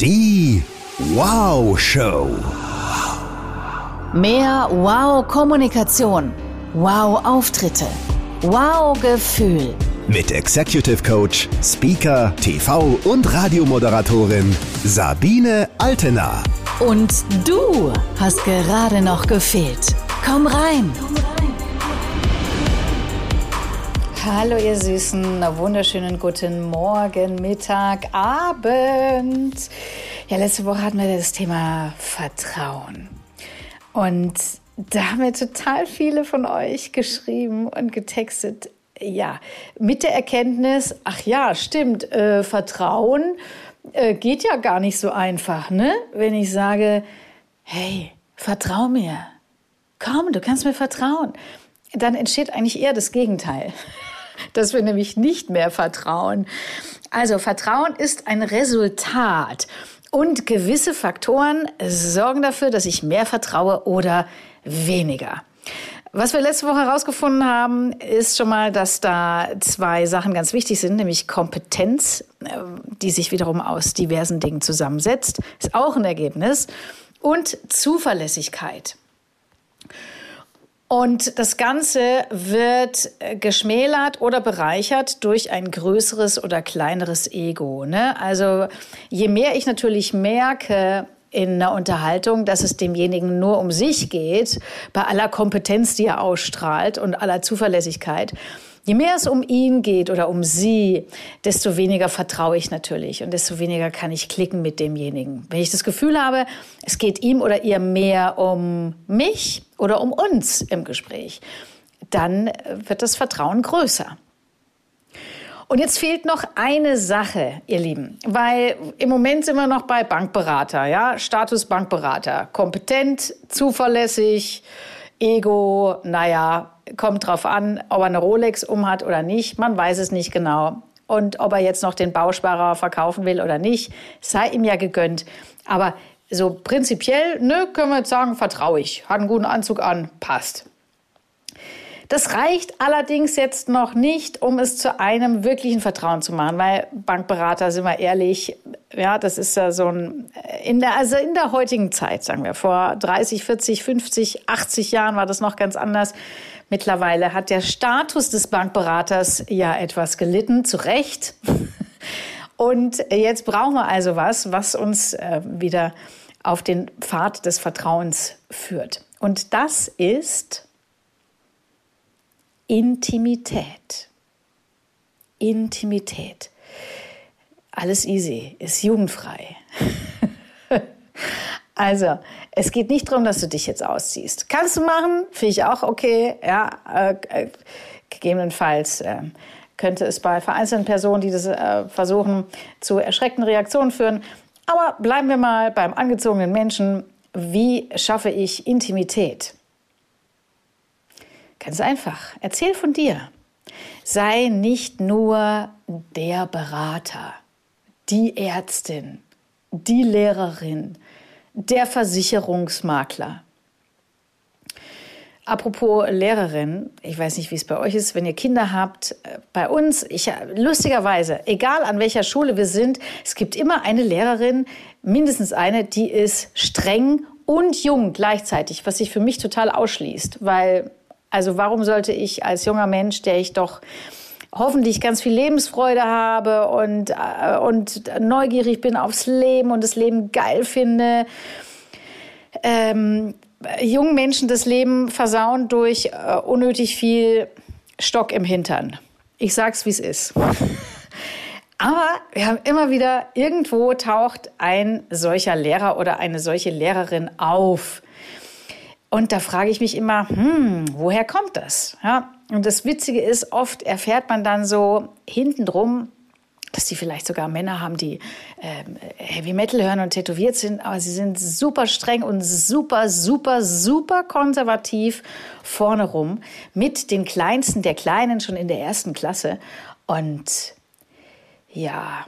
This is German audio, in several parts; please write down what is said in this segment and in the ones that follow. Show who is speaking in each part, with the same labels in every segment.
Speaker 1: Die Wow Show.
Speaker 2: Mehr Wow-Kommunikation. Wow-Auftritte. Wow-Gefühl.
Speaker 1: Mit Executive Coach, Speaker, TV und Radiomoderatorin Sabine Altena.
Speaker 2: Und du hast gerade noch gefehlt. Komm rein. Hallo ihr Süßen, wunderschönen guten Morgen, Mittag, Abend. Ja, letzte Woche hatten wir das Thema Vertrauen. Und da haben mir total viele von euch geschrieben und getextet, ja, mit der Erkenntnis, ach ja, stimmt, äh, Vertrauen äh, geht ja gar nicht so einfach, ne? Wenn ich sage, hey, vertrau mir, komm, du kannst mir vertrauen, dann entsteht eigentlich eher das Gegenteil dass wir nämlich nicht mehr vertrauen. Also Vertrauen ist ein Resultat und gewisse Faktoren sorgen dafür, dass ich mehr vertraue oder weniger. Was wir letzte Woche herausgefunden haben, ist schon mal, dass da zwei Sachen ganz wichtig sind, nämlich Kompetenz, äh, die sich wiederum aus diversen Dingen zusammensetzt, ist auch ein Ergebnis, und Zuverlässigkeit. Und das Ganze wird äh, geschmälert oder bereichert durch ein größeres oder kleineres Ego. Ne? Also je mehr ich natürlich merke, in einer Unterhaltung, dass es demjenigen nur um sich geht, bei aller Kompetenz, die er ausstrahlt und aller Zuverlässigkeit, Je mehr es um ihn geht oder um sie, desto weniger vertraue ich natürlich und desto weniger kann ich klicken mit demjenigen. Wenn ich das Gefühl habe, es geht ihm oder ihr mehr um mich oder um uns im Gespräch, dann wird das Vertrauen größer. Und jetzt fehlt noch eine Sache, ihr Lieben, weil im Moment sind wir noch bei Bankberater, ja, Status Bankberater, kompetent, zuverlässig, Ego, naja, kommt drauf an, ob er eine Rolex umhat oder nicht. Man weiß es nicht genau. Und ob er jetzt noch den Bausparer verkaufen will oder nicht, sei ihm ja gegönnt. Aber so prinzipiell, ne, können wir jetzt sagen, vertraue ich. Hat einen guten Anzug an, passt. Das reicht allerdings jetzt noch nicht, um es zu einem wirklichen Vertrauen zu machen, weil Bankberater, sind wir ehrlich, ja, das ist ja so ein, in der, also in der heutigen Zeit, sagen wir, vor 30, 40, 50, 80 Jahren war das noch ganz anders. Mittlerweile hat der Status des Bankberaters ja etwas gelitten, zu Recht. Und jetzt brauchen wir also was, was uns äh, wieder auf den Pfad des Vertrauens führt. Und das ist Intimität. Intimität. Alles easy, ist jugendfrei. Also, es geht nicht darum, dass du dich jetzt ausziehst. Kannst du machen, finde ich auch okay. Ja, äh, äh, gegebenenfalls äh, könnte es bei vereinzelten Personen, die das äh, versuchen, zu erschreckten Reaktionen führen. Aber bleiben wir mal beim angezogenen Menschen. Wie schaffe ich Intimität? Ganz einfach. Erzähl von dir. Sei nicht nur der Berater, die Ärztin, die Lehrerin, der Versicherungsmakler. Apropos Lehrerin, ich weiß nicht, wie es bei euch ist, wenn ihr Kinder habt. Äh, bei uns, ich, lustigerweise, egal an welcher Schule wir sind, es gibt immer eine Lehrerin, mindestens eine, die ist streng und jung gleichzeitig, was sich für mich total ausschließt. Weil, also warum sollte ich als junger Mensch, der ich doch hoffentlich ganz viel Lebensfreude habe und, äh, und neugierig bin aufs Leben und das Leben geil finde. Ähm, jungen Menschen das Leben versauen durch äh, unnötig viel Stock im Hintern. Ich sag's, wie es ist. Aber wir haben immer wieder, irgendwo taucht ein solcher Lehrer oder eine solche Lehrerin auf. Und da frage ich mich immer, hm, woher kommt das? Ja, und das Witzige ist, oft erfährt man dann so hintendrum, dass die vielleicht sogar Männer haben, die äh, Heavy Metal hören und tätowiert sind, aber sie sind super streng und super, super, super konservativ vorne rum mit den Kleinsten der Kleinen schon in der ersten Klasse. Und ja,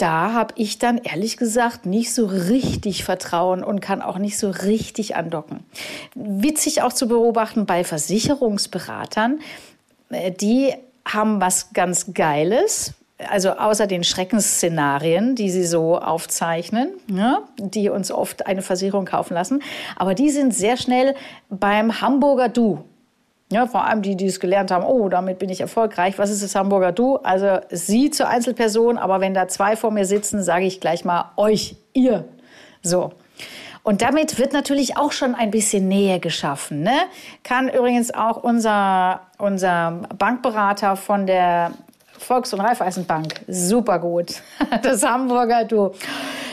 Speaker 2: da habe ich dann ehrlich gesagt nicht so richtig Vertrauen und kann auch nicht so richtig andocken. Witzig auch zu beobachten bei Versicherungsberatern, äh, die haben was ganz Geiles, also außer den Schreckensszenarien, die sie so aufzeichnen, ja, die uns oft eine Versicherung kaufen lassen, aber die sind sehr schnell beim Hamburger Du. Ja, vor allem die, die es gelernt haben, oh, damit bin ich erfolgreich. Was ist das Hamburger Du? Also Sie zur Einzelperson, aber wenn da zwei vor mir sitzen, sage ich gleich mal euch, ihr. So. Und damit wird natürlich auch schon ein bisschen Nähe geschaffen. Ne? Kann übrigens auch unser, unser Bankberater von der Volks- und Raiffeisenbank. Super gut. Das Hamburger, du.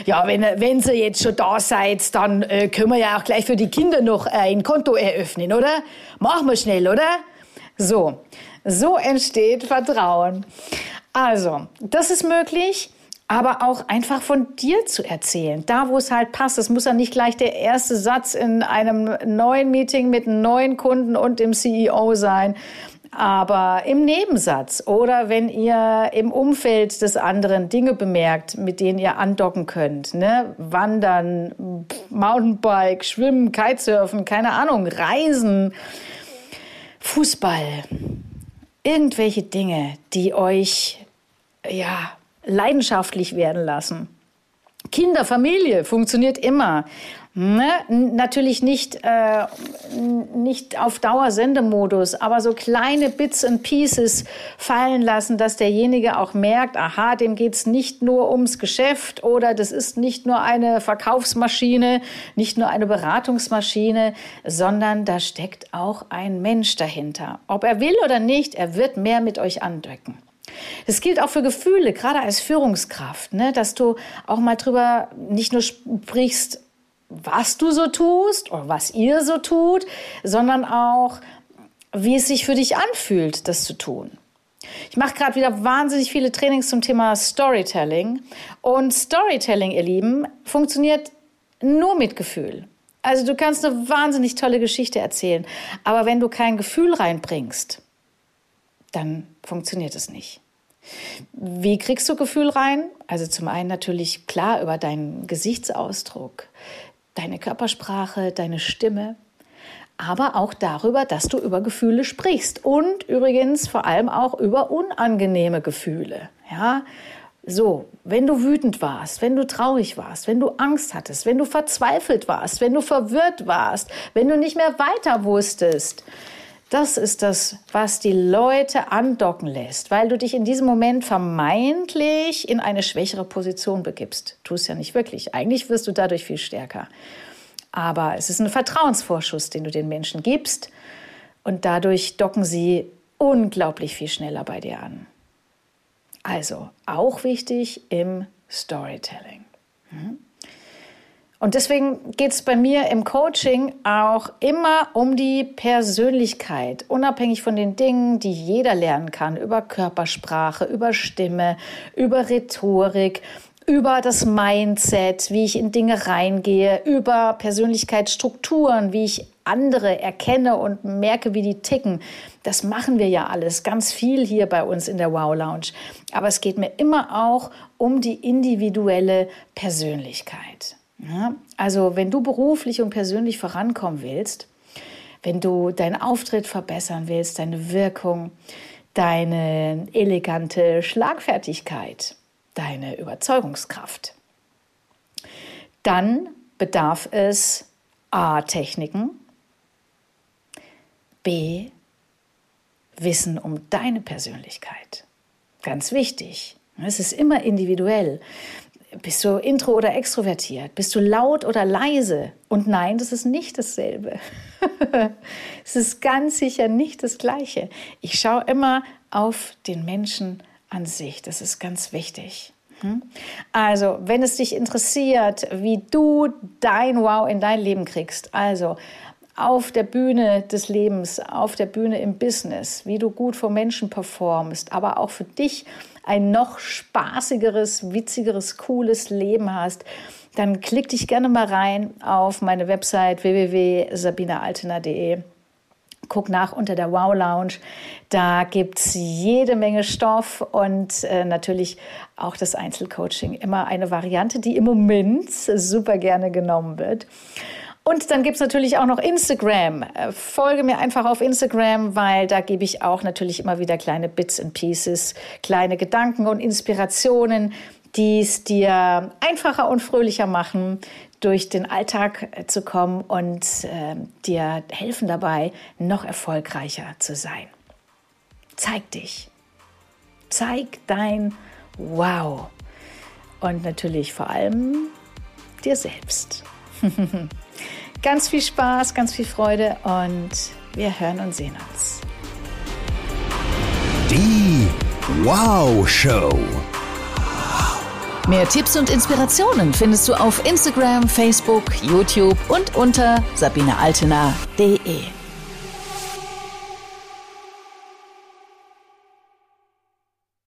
Speaker 2: Ja, wenn, wenn Sie jetzt schon da seid, dann äh, können wir ja auch gleich für die Kinder noch äh, ein Konto eröffnen, oder? Machen wir schnell, oder? So. So entsteht Vertrauen. Also, das ist möglich aber auch einfach von dir zu erzählen, da wo es halt passt. Es muss ja nicht gleich der erste Satz in einem neuen Meeting mit einem neuen Kunden und dem CEO sein, aber im Nebensatz oder wenn ihr im Umfeld des anderen Dinge bemerkt, mit denen ihr andocken könnt, ne? Wandern, Mountainbike, Schwimmen, Kitesurfen, keine Ahnung, Reisen, Fußball, irgendwelche Dinge, die euch ja leidenschaftlich werden lassen. Kinder, Familie funktioniert immer. Ne? Natürlich nicht, äh, nicht auf Dauer Sendemodus, aber so kleine Bits and Pieces fallen lassen, dass derjenige auch merkt, aha, dem geht's nicht nur ums Geschäft oder das ist nicht nur eine Verkaufsmaschine, nicht nur eine Beratungsmaschine, sondern da steckt auch ein Mensch dahinter. Ob er will oder nicht, er wird mehr mit euch andrücken. Das gilt auch für Gefühle, gerade als Führungskraft, ne? dass du auch mal drüber nicht nur sprichst, was du so tust oder was ihr so tut, sondern auch, wie es sich für dich anfühlt, das zu tun. Ich mache gerade wieder wahnsinnig viele Trainings zum Thema Storytelling. Und Storytelling, ihr Lieben, funktioniert nur mit Gefühl. Also du kannst eine wahnsinnig tolle Geschichte erzählen, aber wenn du kein Gefühl reinbringst, dann funktioniert es nicht. Wie kriegst du Gefühl rein? Also zum einen natürlich klar über deinen Gesichtsausdruck, deine Körpersprache, deine Stimme, aber auch darüber, dass du über Gefühle sprichst und übrigens vor allem auch über unangenehme Gefühle. Ja, so, wenn du wütend warst, wenn du traurig warst, wenn du Angst hattest, wenn du verzweifelt warst, wenn du verwirrt warst, wenn du nicht mehr weiter wusstest, das ist das, was die Leute andocken lässt, weil du dich in diesem Moment vermeintlich in eine schwächere Position begibst. Tu es ja nicht wirklich. Eigentlich wirst du dadurch viel stärker. Aber es ist ein Vertrauensvorschuss, den du den Menschen gibst. Und dadurch docken sie unglaublich viel schneller bei dir an. Also auch wichtig im Storytelling. Hm? Und deswegen geht es bei mir im Coaching auch immer um die Persönlichkeit, unabhängig von den Dingen, die jeder lernen kann, über Körpersprache, über Stimme, über Rhetorik, über das Mindset, wie ich in Dinge reingehe, über Persönlichkeitsstrukturen, wie ich andere erkenne und merke, wie die ticken. Das machen wir ja alles ganz viel hier bei uns in der Wow Lounge. Aber es geht mir immer auch um die individuelle Persönlichkeit. Ja, also wenn du beruflich und persönlich vorankommen willst, wenn du deinen Auftritt verbessern willst, deine Wirkung, deine elegante Schlagfertigkeit, deine Überzeugungskraft, dann bedarf es A. Techniken, B. Wissen um deine Persönlichkeit. Ganz wichtig. Es ist immer individuell. Bist du intro oder extrovertiert? Bist du laut oder leise? Und nein, das ist nicht dasselbe. es ist ganz sicher nicht das Gleiche. Ich schaue immer auf den Menschen an sich. Das ist ganz wichtig. Hm? Also, wenn es dich interessiert, wie du dein Wow in dein Leben kriegst, also auf der Bühne des Lebens, auf der Bühne im Business, wie du gut vor Menschen performst, aber auch für dich ein noch spaßigeres, witzigeres, cooles Leben hast, dann klick dich gerne mal rein auf meine Website www.sabinealtener.de. Guck nach unter der Wow Lounge. Da gibt es jede Menge Stoff und äh, natürlich auch das Einzelcoaching. Immer eine Variante, die im Moment super gerne genommen wird. Und dann gibt es natürlich auch noch Instagram. Äh, folge mir einfach auf Instagram, weil da gebe ich auch natürlich immer wieder kleine Bits and Pieces, kleine Gedanken und Inspirationen, die es dir einfacher und fröhlicher machen, durch den Alltag äh, zu kommen und äh, dir helfen dabei, noch erfolgreicher zu sein. Zeig dich. Zeig dein Wow. Und natürlich vor allem dir selbst. ganz viel Spaß, ganz viel Freude und wir hören und sehen uns.
Speaker 1: Die Wow Show.
Speaker 3: Mehr Tipps und Inspirationen findest du auf Instagram, Facebook, YouTube und unter sabinealtener.de.